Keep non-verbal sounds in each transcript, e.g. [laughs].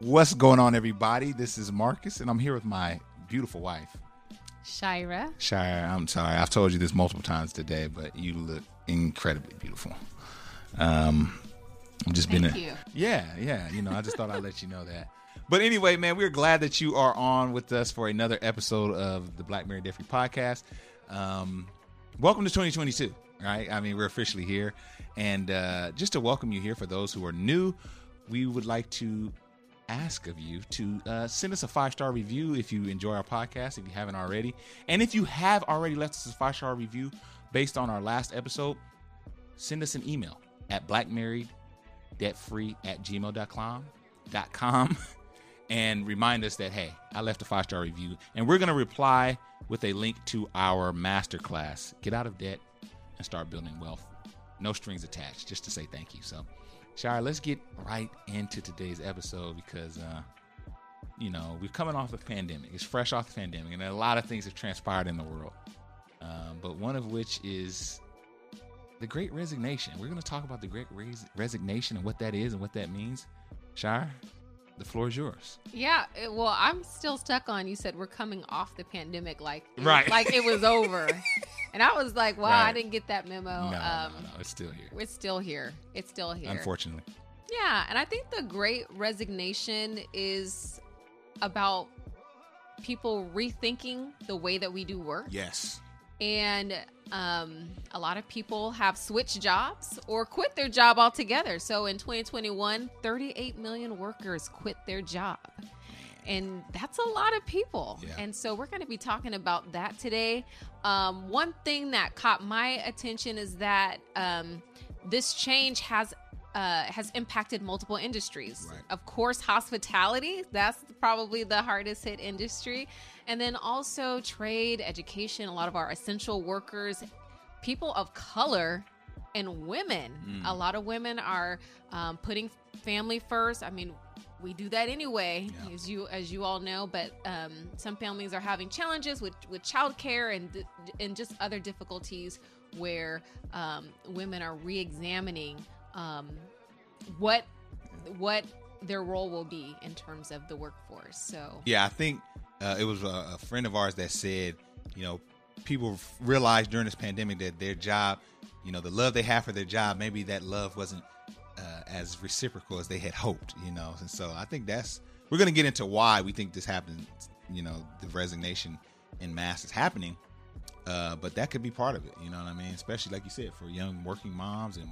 What's going on, everybody? This is Marcus, and I'm here with my beautiful wife, Shira. Shira, I'm sorry, I've told you this multiple times today, but you look incredibly beautiful. Um, I'm just Thank been a you. yeah, yeah. You know, I just thought I'd let you know that. But anyway, man, we're glad that you are on with us for another episode of the Black Married Debt Free podcast. Um, welcome to 2022. Right? I mean, we're officially here, and uh, just to welcome you here for those who are new, we would like to ask of you to uh, send us a five star review if you enjoy our podcast, if you haven't already. And if you have already left us a five star review based on our last episode, send us an email at blackmarrieddebtfree at gmail.com dot com, [laughs] and remind us that, hey, I left a five star review. And we're going to reply with a link to our masterclass Get Out of Debt and Start Building Wealth. No strings attached, just to say thank you. So, Shira, let's get right into today's episode because, uh, you know, we're coming off the pandemic. It's fresh off the pandemic, and a lot of things have transpired in the world. Um, but one of which is the Great Resignation. We're going to talk about the Great Res- Resignation and what that is and what that means. Shira, the floor is yours. Yeah, it, well, I'm still stuck on. You said we're coming off the pandemic, like Right. like it was over, [laughs] and I was like, "Wow, I didn't get that memo." no, um, no, no, it's still here. It's still here. It's still here. Unfortunately. Yeah, and I think the Great Resignation is about people rethinking the way that we do work. Yes. And um, a lot of people have switched jobs or quit their job altogether. So in 2021, 38 million workers quit their job. And that's a lot of people. Yeah. And so we're going to be talking about that today. Um, one thing that caught my attention is that um, this change has uh, has impacted multiple industries. Right. Of course, hospitality, that's probably the hardest hit industry. And then also trade, education, a lot of our essential workers, people of color, and women. A lot of women are um, putting family first. I mean, we do that anyway, Yeah. as you as you all know. But um, some families are having challenges with with childcare and and just other difficulties where um, women are re-examining um, what what their role will be in terms of the workforce. So Yeah, I think uh, it was a, a friend of ours that said, you know, people realized during this pandemic that their job, you know, the love they have for their job, maybe that love wasn't uh, as reciprocal as they had hoped, you know. And so I think that's we're going to get into why we think this happened. You know, the resignation in mass is happening, uh, but that could be part of it. You know what I mean? Especially like you said, for young working moms and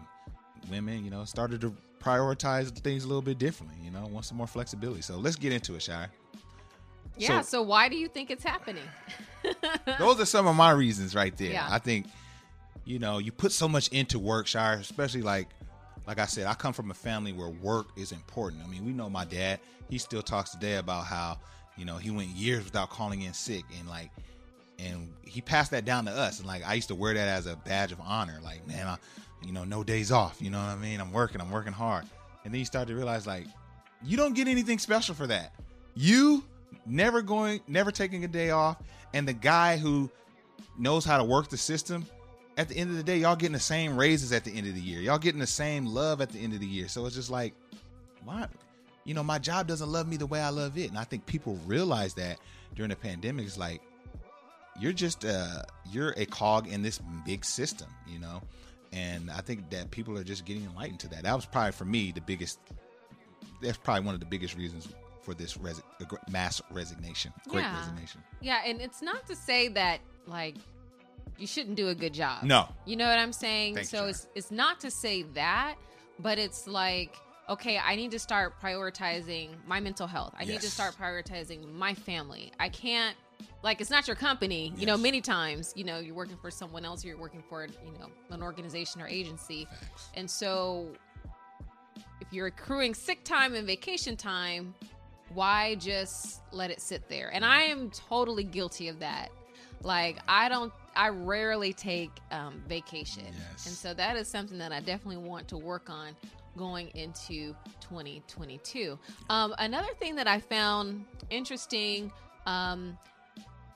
women, you know, started to prioritize things a little bit differently. You know, want some more flexibility. So let's get into it, Shira. Yeah. So- So, why do you think it's happening? [laughs] those are some of my reasons right there. Yeah. I think, you know, you put so much into work, Shira, especially like, like I said, I come from a family where work is important. I mean, we know my dad. He still talks today about how, you know, he went years without calling in sick, and like, and he passed that down to us. And like, I used to wear that as a badge of honor. Like, man, I, you know, no days off. You know what I mean? I'm working. I'm working hard. And then you start to realize, like, you don't get anything special for that. You never going, never taking a day off, and the guy who knows how to work the system. At the end of the day, y'all getting the same raises at the end of the year. Y'all getting the same love at the end of the year. So it's just like, why? You know, my job doesn't love me the way I love it. And I think people realize that during the pandemic. It's like, you're just uh, you're a cog in this big system, you know. And I think that people are just getting enlightened to that. That was probably for me the biggest. That's probably one of the biggest reasons for this resi- mass resignation, great Yeah. resignation. Yeah, and it's not to say that like you shouldn't do a good job. No. You know what I'm saying? Thank so Sharon. it's it's not to say that, but it's like okay, I need to start prioritizing my mental health. I need to start prioritizing my family. I can't like it's not your company. You know, many times, you know, you're working for someone else you're working for, you know, an organization or agency. Facts. And so if you're accruing sick time and vacation time, why just let it sit there? And I am totally guilty of that. Like I don't I rarely take um, vacation. Yes. And so that is something that I definitely want to work on going into 2022. Um, another thing that I found interesting um,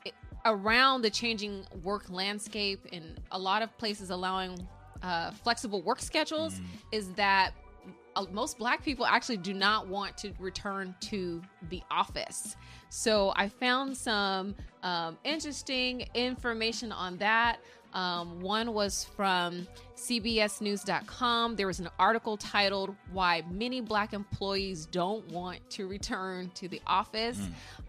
it- around the changing work landscape and a lot of places allowing uh, flexible work schedules is that most black people actually do not want to return to the office. So I found some um, interesting information on that. Um, one was from CBSNews.com. There was an article titled Why Many Black Employees Don't Want to Return to the Office.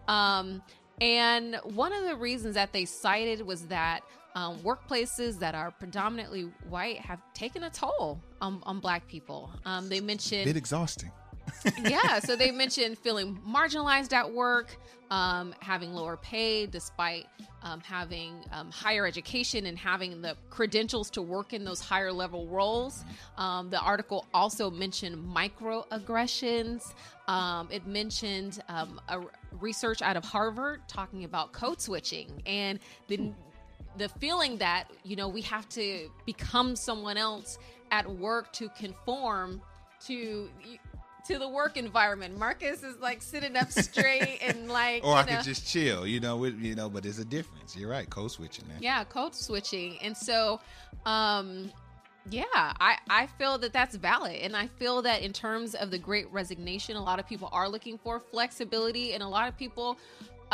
Um, and one of the reasons that they cited was that um, workplaces that are predominantly white have taken a toll on, on black people. Um, they mentioned Bit exhausting. [laughs] yeah, so they mentioned feeling marginalized at work, um, having lower pay despite um, having um, higher education and having the credentials to work in those higher level roles. Um, the article also mentioned microaggressions. Um, it mentioned um, a r- research out of Harvard talking about code switching and the the feeling that you know we have to become someone else at work to conform to to the work environment. Marcus is like sitting up straight and [laughs] like Or I know, could just chill, you know. With, you know, but there's a difference. You're right. Code switching, man. yeah code switching and so um yeah i i feel that that's valid and i feel that in terms of the great resignation a lot of people are looking for flexibility and a lot of people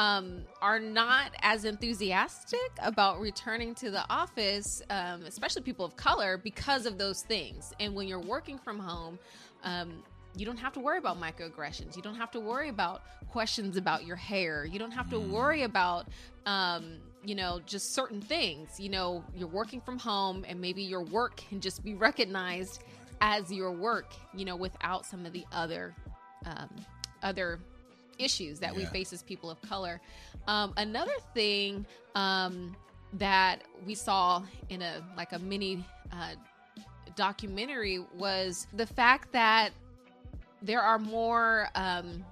um, are not as enthusiastic about returning to the office, um, especially people of color, because of those things. And when you're working from home, um, you don't have to worry about microaggressions. You don't have to worry about questions about your hair. You don't have to worry about, um, you know, just certain things. You know, you're working from home and maybe your work can just be recognized as your work, you know, without some of the other, um, other issues that we face as people of color. Um, another thing um, that we saw in a like a mini uh, documentary was the fact that there are more um,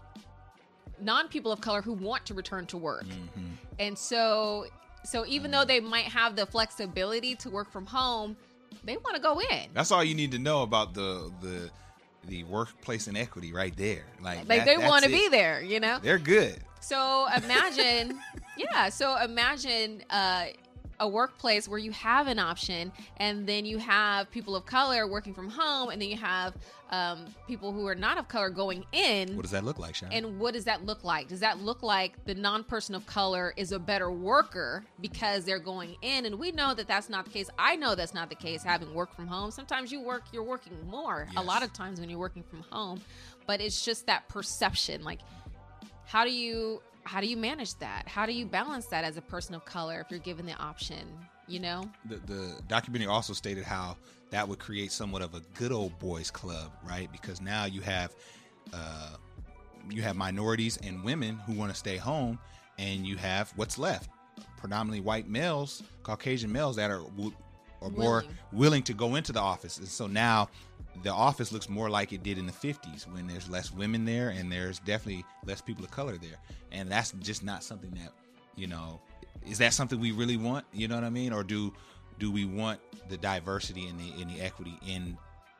non people of color who want to return to work, Mm-hmm. and so so even though they might have the flexibility to work from home, they want to go in. That's all you need to know about the the the workplace inequity right there. Like, Like that- they want to be there, you know. They're good. So imagine, [laughs] yeah. So imagine uh, a workplace where you have an option, and then you have people of color working from home, and then you have um, people who are not of color going in. What does that look like, Sean? and what does that look like? Does that look like the non person of color is a better worker because they're going in? And we know that that's not the case. I know that's not the case having work from home. Sometimes you work, you're working more. A lot of times when you're working from home, but it's just that perception. Like, how do you how do you manage that? How do you balance that as a person of color if you're given the option? You know, the, the documentary also stated how that would create somewhat of a good old boys club, right? Because now you have uh, you have minorities and women who want to stay home, and you have what's left, predominantly white males, Caucasian males that are w- are more Willing. willing to go into the office, and so now the office looks more like it did in the 50s when there's less women there and there's definitely less people of color there and that's just not something that you know is that something we really want you know what i mean or do do we want the diversity and the and the equity in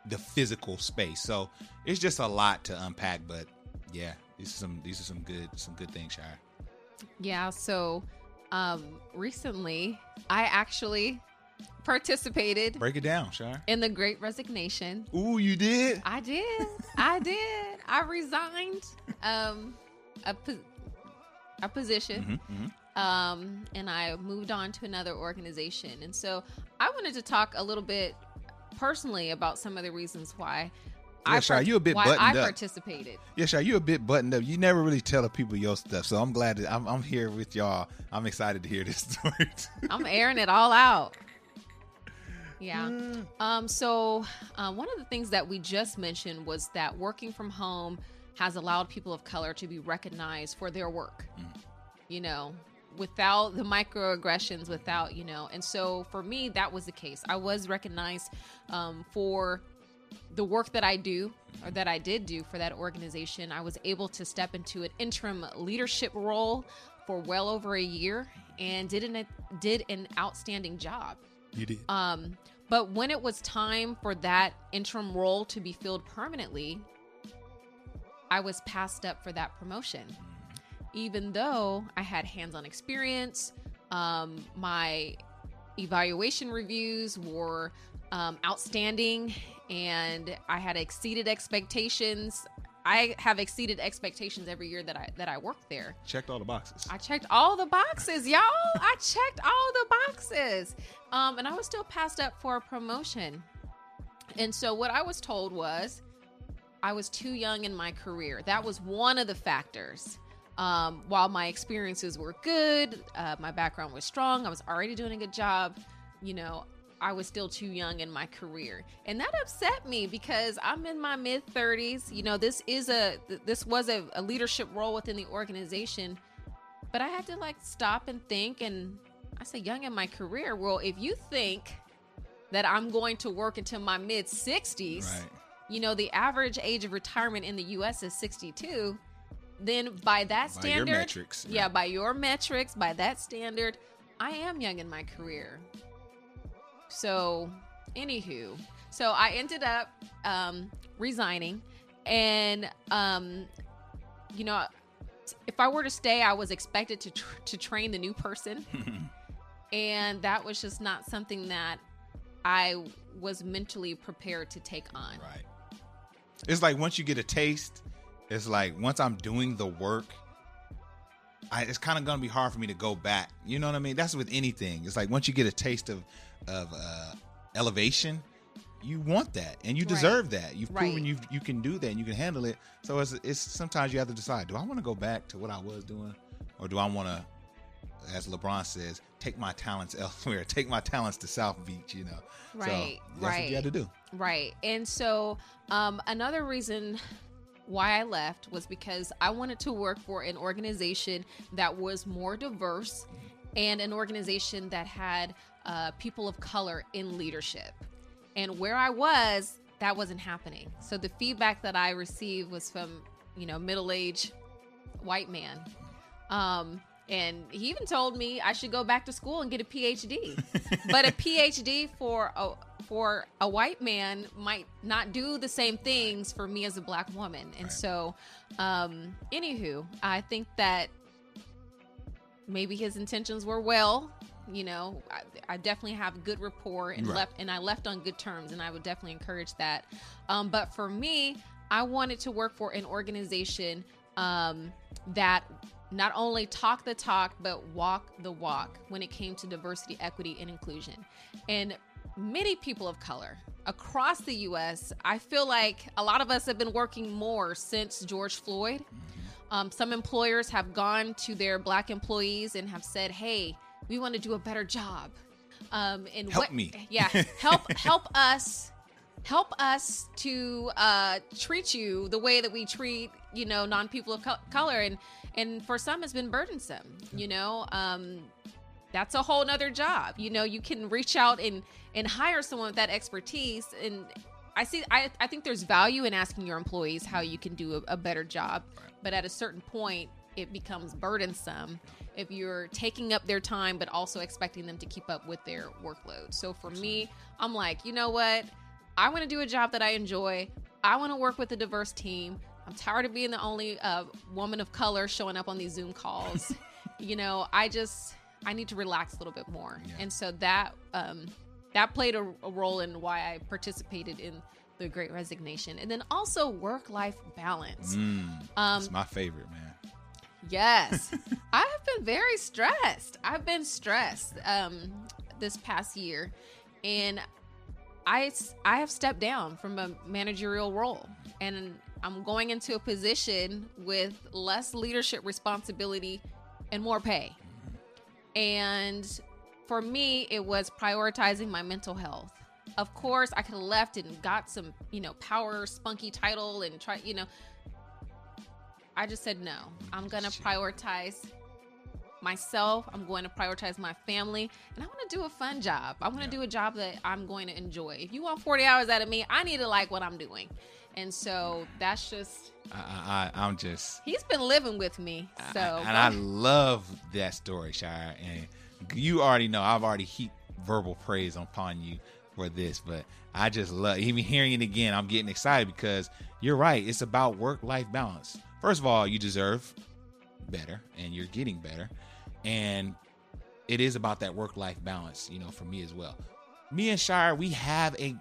the physical space so it's just a lot to unpack but yeah these are some these are some good some good things Shira. yeah. So, um, recently I actually participated break it down Shira. in the Great Resignation. ooh you did I did. I did. I resigned um, a, po- a position Mhm, mhm. um, and I moved on to another organization. And so I wanted to talk a little bit personally about some of the reasons why. Yeah, I you a bit why buttoned I up. participated. Yeah, Shy, you a bit buttoned up. You never really tell the people your stuff, so I'm glad that I'm, I'm here with y'all. I'm excited to hear this [laughs] story. too. I'm airing it all out. Yeah. Um, so, uh, one of the things that we just mentioned was that working from home has allowed people of color to be recognized for their work. You know, without the microaggressions, without, you know, and so for me, that was the case. I was recognized um, for the work that I do or that I did do for that organization. I was able to step into an interim leadership role for well over a year and did an did an outstanding job. You did. Um, but when it was time for that interim role to be filled permanently, I was passed up for that promotion. Even though I had hands on experience, um, my evaluation reviews were um, outstanding and I had exceeded expectations. I have exceeded expectations every year that I that I worked there. Checked all the boxes. I checked all the boxes, y'all. I checked all the boxes. Um, and I was still passed up for a promotion. And so what I was told was I was too young in my career. That was one of the factors. Um, while my experiences were good, uh, my background was strong, I was already doing a good job, you know, I was still too young in my career. And that upset me because I'm in my mid 30s. You know, this is a this was a, a leadership role within the organization. But I had to like stop and think and I say young in my career. Well, if you think that I'm going to work until my mid 60s, Right. you know, the average age of retirement in the US is 62, then by that By your standard, metrics, yeah, yeah. by your metrics, by that standard, I am young in my career. So, anywho, so I ended up um, resigning, and um, you know, if I were to stay, I was expected to tr- to train the new person, [laughs] and that was just not something that I was mentally prepared to take on. Right. It's like once you get a taste, it's like once I'm doing the work, I, it's kind of gonna be hard for me to go back. You know what I mean? That's with anything. It's like once you get a taste of of uh, elevation, you want that and you Right. deserve that. You've proven Right. you you can do that and you can handle it. So it's it's sometimes you have to decide: do I want to go back to what I was doing, or do I want to, as LeBron says, take my talents [laughs] elsewhere, take my talents to South Beach? You know, Right, So that's what right. you had to do. Right. And so um, another reason why I left was because I wanted to work for an organization that was more diverse and an organization that had uh, people of color in leadership. And where I was, that wasn't happening. So the feedback that I received was from, you know, middle aged white man. Um, and he even told me I should go back to school and get a PhD. [laughs] but a PhD for a for a white man might not do the same things for me as a black woman. And so, um, anywho, I think that maybe his intentions were well. You know, I, I definitely have good rapport and Right. left, and I left on good terms, and I would definitely encourage that. Um, but for me, I wanted to work for an organization um, that not only talk the talk but walk the walk when it came to diversity, equity, and inclusion. And many people of color across the U.S., I feel like a lot of us have been working more since George Floyd. Um, some employers have gone to their black employees and have said, "Hey, we want to do a better job." Um, and Help what, me. [laughs] yeah, help help us, help us to uh, treat you the way that we treat you know non people of co- color, and and for some it's been burdensome. You know, um, that's a whole nother job. You know, you can reach out and and hire someone with that expertise and. I see. I, I think there's value in asking your employees how you can do a, a better job, but at a certain point, it becomes burdensome if you're taking up their time, but also expecting them to keep up with their workload. So for me, I'm like, you know what? I want to do a job that I enjoy. I want to work with a diverse team. I'm tired of being the only uh, woman of color showing up on these Zoom calls. [laughs] you know, I just I need to relax a little bit more, Yeah. and so that um, that played a, a role in why I participated in the Great Resignation, and then also work life balance. Mm, Um, it's my favorite, man. Yes. I have been very stressed. I've been stressed um, this past year. And I, I have stepped down from a managerial role. And I'm going into a position with less leadership responsibility and more pay. And for me, it was prioritizing my mental health. Of course, I could have left and got some, you know, power spunky title and try, you know. I just said no. I'm going to prioritize myself. I'm going to prioritize my family, and I want to do a fun job. I want to do a job that I'm going to enjoy. If you want 40 hours out of me, I need to like what I'm doing. And so that's just I, I I'm just he's been living with me. So I, and I love that story, Shira. And you already know I've already heaped verbal praise upon you for this, but I just love even hearing it again. I'm getting excited because you're right. It's about work life balance. First of all, you deserve better, and you're getting better, and it is about that work life balance. You know, for me as well. Me and Shira, we have a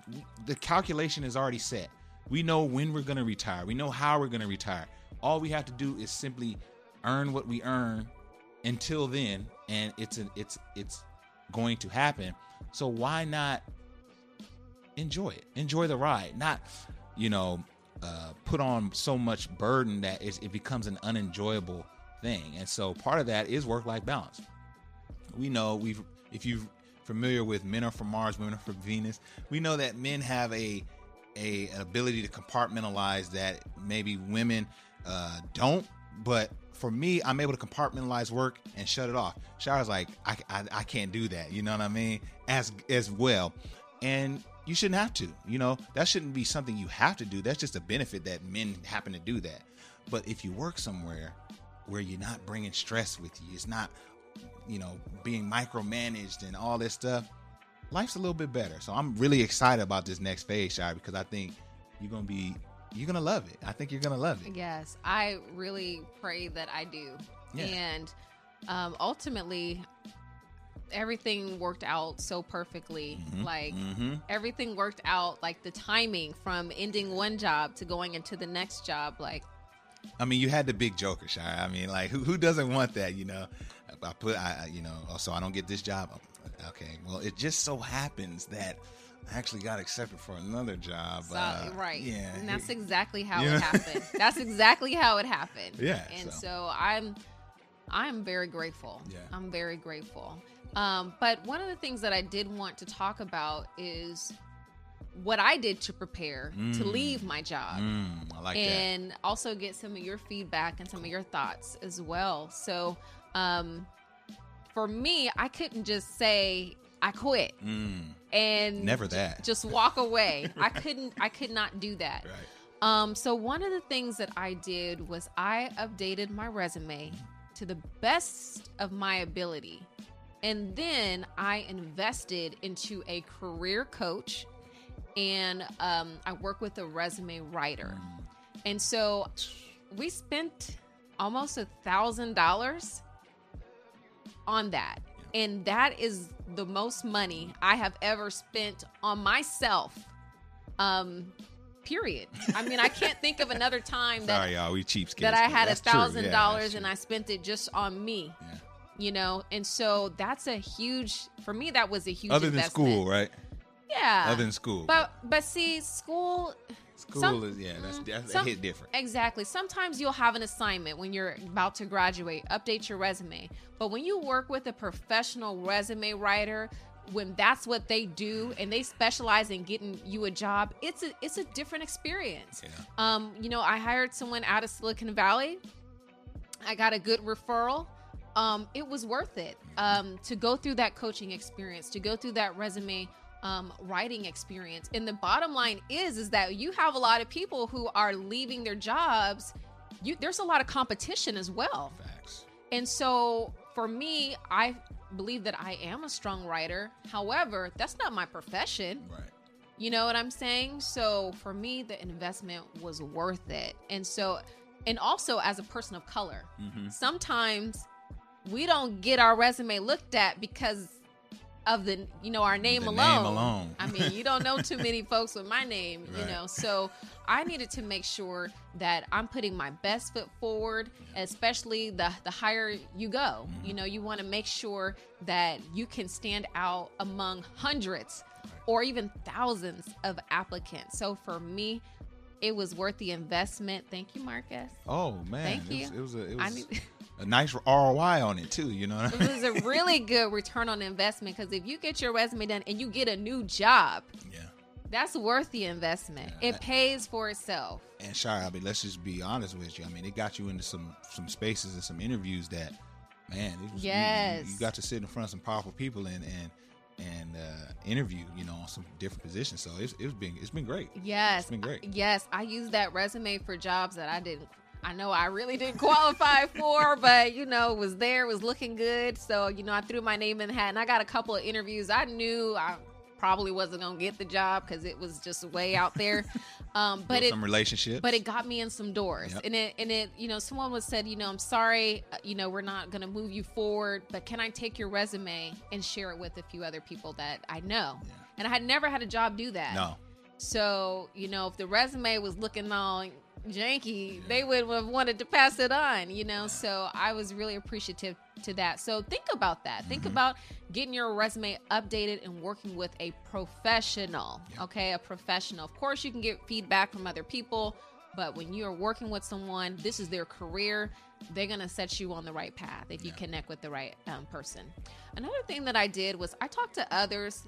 the calculation is already set. We know when we're going to retire. We know how we're going to retire. All we have to do is simply earn what we earn until then, and it's an, it's it's going to happen. So why not enjoy it? Enjoy the ride, not you know uh, put on so much burden that it becomes an unenjoyable thing. And so part of that is work life balance. We know we've if you're familiar with men are from Mars, women are from Venus. We know that men have a a ability to compartmentalize that maybe women uh, don't. But for me, I'm able to compartmentalize work and shut it off. Shira's like, I, I, I can't do that. You know what I mean? As as well, and you shouldn't have to. You know that shouldn't be something you have to do. That's just a benefit that men happen to do that. But if you work somewhere where you're not bringing stress with you, it's not, you know, being micromanaged and all this stuff life's a little bit better. So I'm really excited about this next phase, Shira, because I think you're gonna be you're gonna love it. I think you're gonna love it. Yes, I really pray that I do. Yeah. And um, ultimately, everything worked out so perfectly. Mm-hmm. Like mm-hmm. everything worked out. Like the timing from ending one job to going into the next job. Like, I mean, you had the big joker, Shira. I mean, like who who doesn't want that? You know, I put I you know, oh, so I don't get this job. Okay, well, it just so happens that I actually got accepted for another job. So, uh, right. Yeah. And that's exactly how it happened. that's exactly how it happened. [laughs] Yeah. And so, so I'm I'm very grateful. Yeah. I'm very grateful. Um, but one of the things that I did want to talk about is what I did to prepare mm. to leave my job. Mm, like and that. also get some of your feedback and some of your thoughts as well. So, um, for me, I couldn't just say I quit mm. and never that. Just walk away. I couldn't. I could not do that. [laughs] Right. Um, so one of the things that I did was I updated my resume to the best of my ability, and then I invested into a career coach, and um, I work with a resume writer, mm. and so we spent almost a thousand dollars on that. And that is the most money I have ever spent on myself. Um, period. I mean, I can't think of another time that Sorry, y'all, we cheapskates. that I had a thousand dollars and I spent it just on me. Yeah. You know, and so that's a huge for me. That was a huge other than investment. school, right? Yeah, other than school. But but see, school School some, is yeah, that's, that's some, hit different. Exactly. Sometimes you'll have an assignment when you're about to graduate, update your resume. But when you work with a professional resume writer, when that's what they do and they specialize in getting you a job, it's a it's a different experience. Yeah. Um, you know, I hired someone out of Silicon Valley. I got a good referral. Um, it was worth it um, to go through that coaching experience, to go through that resume um, writing experience. And the bottom line is, is that you have a lot of people who are leaving their jobs. You, there's a lot of competition as well. Facts. And so for me, I believe that I am a strong writer. However, that's not my profession. Right. You know what I'm saying? So for me, the investment was worth it. And so, and also as a person of color, mm-hmm. sometimes we don't get our resume looked at because of the you know our name The alone. name alone. I mean, you don't know too [laughs] many folks with my name, you know. So I needed to make sure that I'm putting my best foot forward, especially the the higher you go. Mm-hmm. You know, you want to make sure that you can stand out among hundreds or even thousands of applicants. So for me, it was worth the investment. Thank you, Marcus. Oh man, Thank it you. was, it was a it I was need- [laughs] a nice ROI on it too. You know, I it was a [laughs] really good return on investment because if you get your resume done and you get a new job, yeah. that's worth the investment. Yeah. It pays for itself. And sure, I mean, let's just be honest with you. I mean, it got you into some some spaces and some interviews that, man, it was, you- you, Yes. you, got to sit in front of some powerful people and and and uh, interview, you know, on some different positions. So it's it's been it's been great. Yes. It's been great. Yes, I used that resume for jobs that I didn't I know I really didn't qualify for, but you know, was there, was looking good. So, you know, I threw my name in the hat and I got a couple of interviews. I knew I probably wasn't going to get the job cuz it was just way out there. Um, but it some relationships. but it got me in some doors Yep. and it and it you know someone was said you know i'm sorry uh, you know we're not going to move you forward but can i take your resume and share it with a few other people that i know Yeah. and i had never had a job do that no, so you know if the resume was looking all janky. They would have wanted to pass it on you know? So i was really appreciative to that. So think about that. Think Mm-hmm. about getting your resume updated and working with a professional okay? A professional. Of course you can get feedback from other people but when you are working with someone this is their career they're going to set you on the right path if you connect with the right um, person. Another thing that i did was i talked to others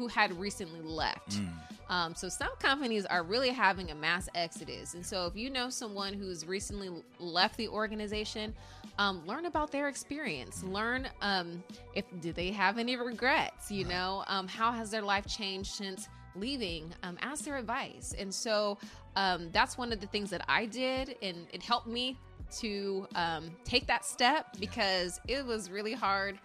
who had recently left Mm. um, so some companies are really having a mass exodus, and so if you know someone who's recently left the organization, um, learn about their experience. Learn um, if do they have any regrets. You know, um, how has their life changed since leaving? Um, ask their advice, and so um, that's one of the things that I did, and it helped me to um, take that step because it was really hard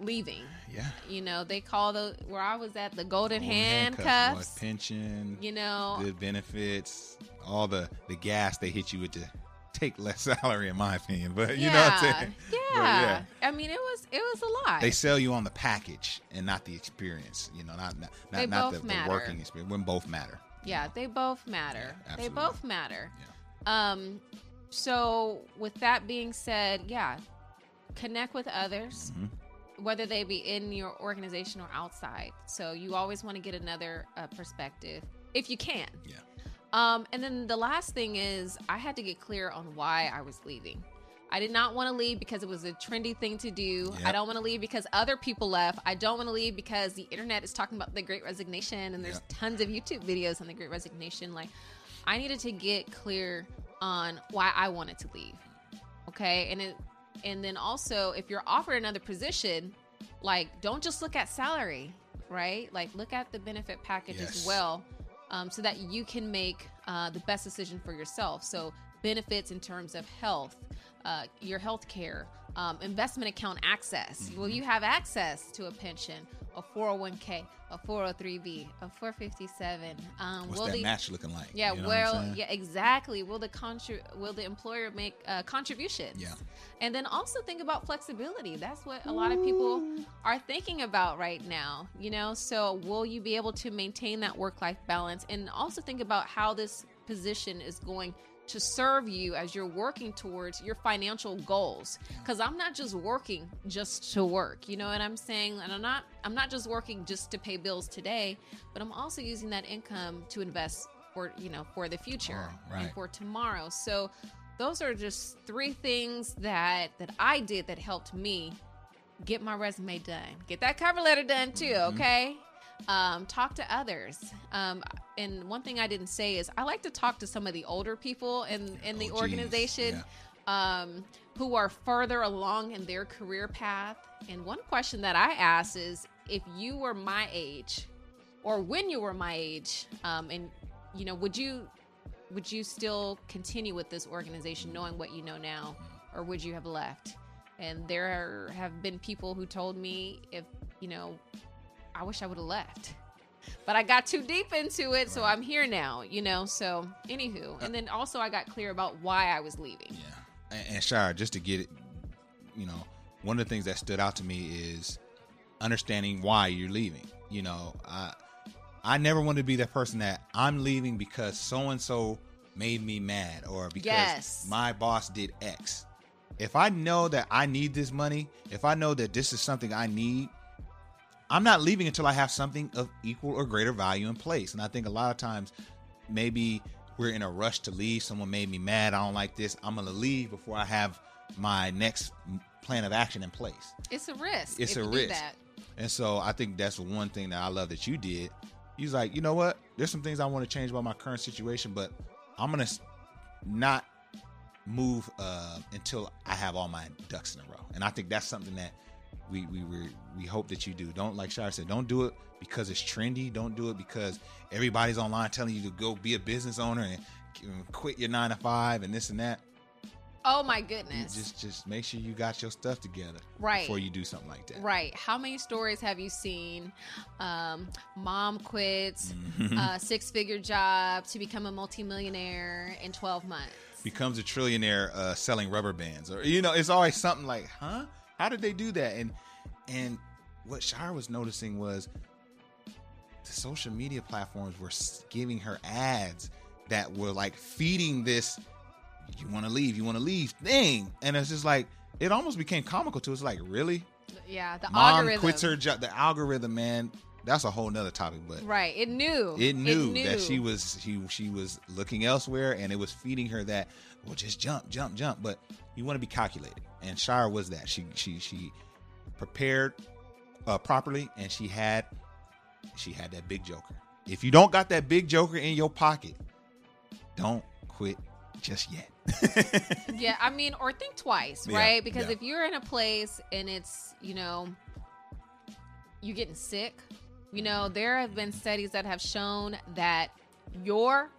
leaving. yeah. You know, they call the where I was at the golden, Golden handcuffs. boy, pension, you know, good benefits, all the the gas they hit you with to take less [laughs] salary, in my opinion. But you yeah, know what I'm saying? [laughs] Yeah. Yeah. I mean, it was it was a lot. They sell you on the package and not the experience. You know, not not They not, the, the working experience. When both matter. yeah, they both matter. Yeah, they both matter. Yeah. Um, so with that being said, yeah, connect with others. Mhm. Whether they be in your organization or outside, so you always want to get another uh, perspective if you can. Yeah. Um, and then the last thing is, I had to get clear on why I was leaving. I did not want to leave because it was a trendy thing to do. I don't want to leave because other people left. I don't want to leave because the internet is talking about the great resignation and there's Yep. tons of YouTube videos on the great resignation. Like, I needed to get clear on why I wanted to leave. Okay. And it, and then also, if you're offered another position, like, don't just look at salary, right? Like, look at the benefit package as well um, so that you can make uh, the best decision for yourself. So, benefits in terms of health, uh, your health care, um, investment account access. Mm-hmm. Will you have access to a pension, a 401k, a 403b, a 457? Um, What's will that the, match looking like? yeah, You know well, yeah, exactly. Will the contri- will the employer make uh, contributions? Yeah. And then also think about flexibility. That's what a lot of people are thinking about right now. You know, so will you be able to maintain that work life balance? And also think about how this position is going to serve you as you're working towards your financial goals. Because i'm not just working just to work. You know what i'm saying? And i'm not i'm not just working just to pay bills today but i'm also using that income to invest for you know for the future Tomorrow, and for tomorrow. So those are just three things that that i did that helped me get my resume done. Get that cover letter done too Mm-hmm. Um, talk to others. Um, and one thing i didn't say is i like to talk to some of the older people in in the OGs, organization um, who are further along in their career path. And one question that i ask is if you were my age or when you were my age um, and you know would you would you still continue with this organization knowing what you know now or would you have left? And there have been people who told me if you know i wish i would have left but i got too deep into it so i'm here now you know so anywho uh, and then also i got clear about why i was leaving Yeah. And, and Shira, just to get it, you know, one of the things that stood out to me is understanding why you're leaving. You know, I I never want to be that person that I'm leaving because so and so made me mad or because Yes. my boss did X. If I know that I need this money, if I know that this is something I need, I'm not leaving until I have something of equal or greater value in place. And I think a lot of times maybe we're in a rush to leave. Someone made me mad. I don't like this. I'm going to leave before I have my next plan of action in place. It's a risk. It's a risk. that. And so I think that's one thing that I love that you did. He's like, you know what? There's some things I want to change about my current situation, but I'm gonna not move uh, until I have all my ducks in a row. And I think that's something that we we we, we hope that you do. Don't like Shira said, don't do it because it's trendy. Don't do it because everybody's online telling you to go be a business owner and quit your nine to five and this and that. Oh my You goodness. just just make sure you got your stuff together Right. before you do something like that. Right. How many stories have you seen? Um, mom quits Mm-hmm. a six figure job to become a multimillionaire in 12 months. becomes a trillionaire uh, selling rubber bands, or you know, it's always something like, "Huh? How did they do that?" And and what Shira was noticing was the social media platforms were giving her ads that were like feeding this "you want to leave, you want to leave" thing, and it's just like it almost became comical to us. Like, really, Yeah. The mom algorithm. quits her job. The algorithm, man, that's a whole nother topic, but Right. It knew. it knew, that she was she she was looking elsewhere and it was feeding her that well just jump jump jump but you want to be calculated and Shira was that she she she prepared uh, properly and she had she had that big joker if you don't got that big joker in your pocket don't quit just yet [laughs] Yeah, I mean, or think twice, Yeah, right? Because yeah. if you're in a place and it's, you know, you're getting sick, you know, there have been studies that have shown that your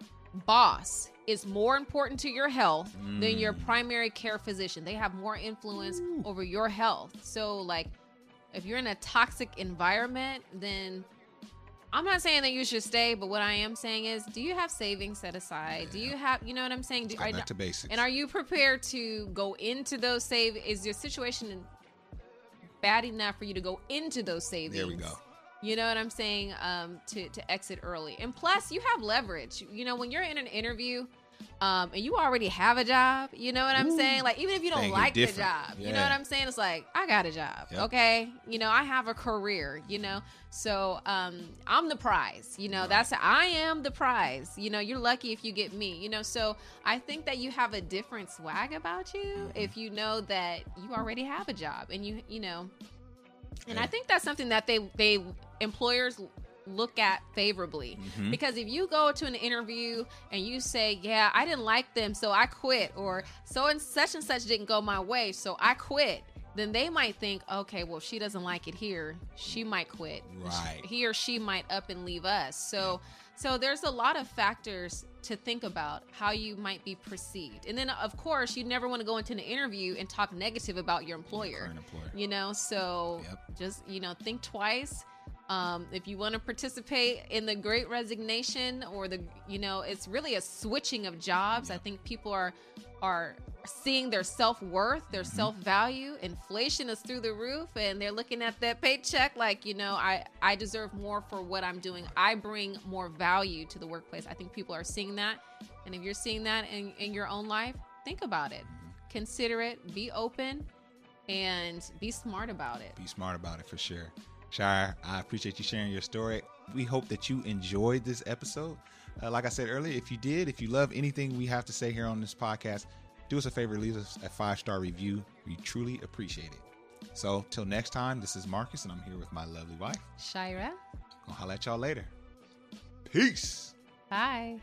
boss is more important to your health than your Mm. primary care physician. They have more influence over your health. So, like, if you're in a toxic environment, then I'm not saying that you should stay, but what I am saying is, do you have savings set aside? Do you have, you know what I'm saying? Do, are- to basics and are you prepared to go into those save? Is your situation bad enough for you to go into those savings? there we go You know what I'm saying? Um, to to exit early, and plus you have leverage. You know when you're in an interview, um, and you already have a job. You know what I'm saying? Like even if you don't is like the job, you know what I'm saying? It's like I got a job. Yep. Okay, you know I have a career. You know, so um, I'm the prize. You know that's I am the prize. You know you're lucky if you get me. You know, so I think that you have a different swag about you Mm-hmm. if you know that you already have a job and you you know and Yeah. I think that's something that they they employers look at favorably Mm-hmm. because if you go to an interview and you say, "Yeah, I didn't like them, so I quit," or "So and such and such didn't go my way, so I quit," then they might think, "Okay, well, she doesn't like it here, she might quit. Right. He or she might up and leave us." So, so there's a lot of factors to think about how you might be perceived, and then of course, you never want to go into an interview and talk negative about your employer current employer you know so Yep. just you know think twice um, if you want to participate in the great resignation or the you know it's really a switching of jobs. I think people are are seeing their self-worth their Mm-hmm. self-value. Inflation is through the roof and they're looking at that paycheck like you know i i deserve more for what i'm doing. I bring more value to the workplace. I think people are seeing that. And if you're seeing that in, in your own life think about it. Mm-hmm. consider it be open and be smart about it. Be smart about it for sure. Shira, I appreciate you sharing your story. We hope that you enjoyed this episode. Uh, like I said earlier, if you did, if you love anything we have to say here on this podcast, do us a favor, leave us a five star review. We truly appreciate it. So, till next time, this is Marcus, and I'm here with my lovely wife. Shira, Gonna holla at y'all later. Peace. bye.